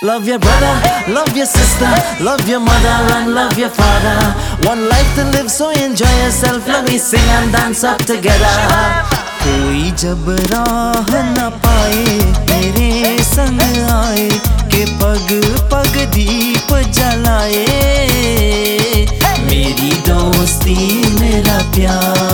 Love your brother, love your sister, love your mother and love your father. One life to live, so enjoy yourself. Let me sing and dance up together. कोई जब राह न पाए मेरे संग आए के पग पग दीप जलाए मेरी दोस्ती मेरा प्यार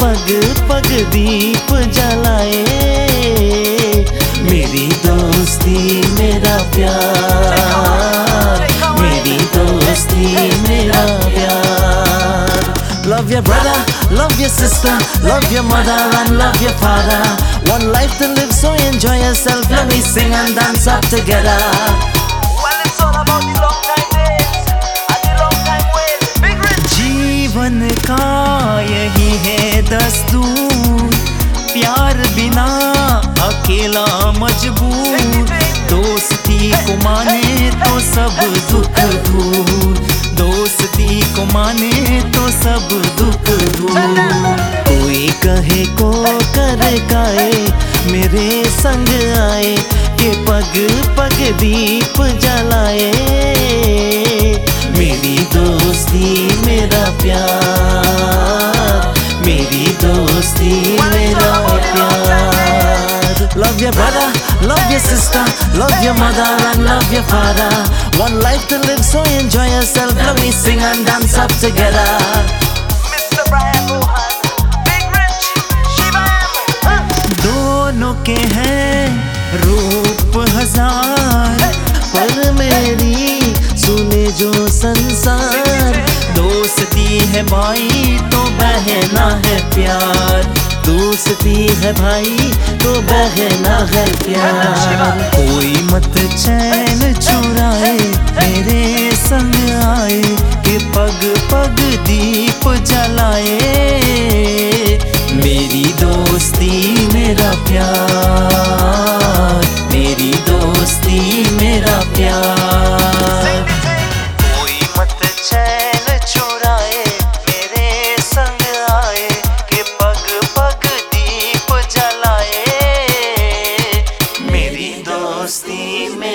पग पग दीप जलाए मेरी दोस्ती मेरा प्यार मेरी दोस्ती मेरा प्यार Love your brother, love your sister, love your mother and love your father. One life to live, so enjoy yourself. Let me sing and dance up together. दस्तूर प्यार बिना अकेला मजबूर। दोस्ती को माने तो सब दुख दूर। दोस्ती को माने तो सब दुख दूर। कोई कहे को कर गाए मेरे संग आए के पग पग दीप जलाए। मेरी दोस्ती मेरा प्यार। दोस्ती मेरा प्यार Love your brother, love your sister, love your mother and love your father. One life to live, so enjoy yourself. Let me sing and dance up together. Mr. Brian Mohan. Big Rich. Shiva दोनों के हैं रूप हज़ार पर मेरी सुने जो संसार दोस्ती है भाई तो बहना है प्यार। दोस्ती है भाई तो बहना है। प्यार। कोई मत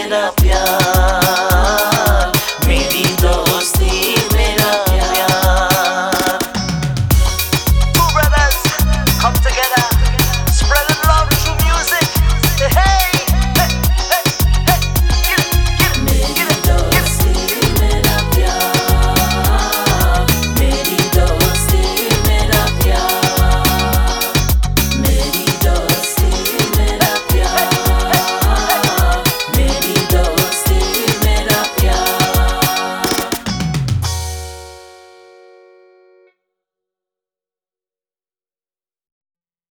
जलाए मेरी दोस्ती मेरा प्यार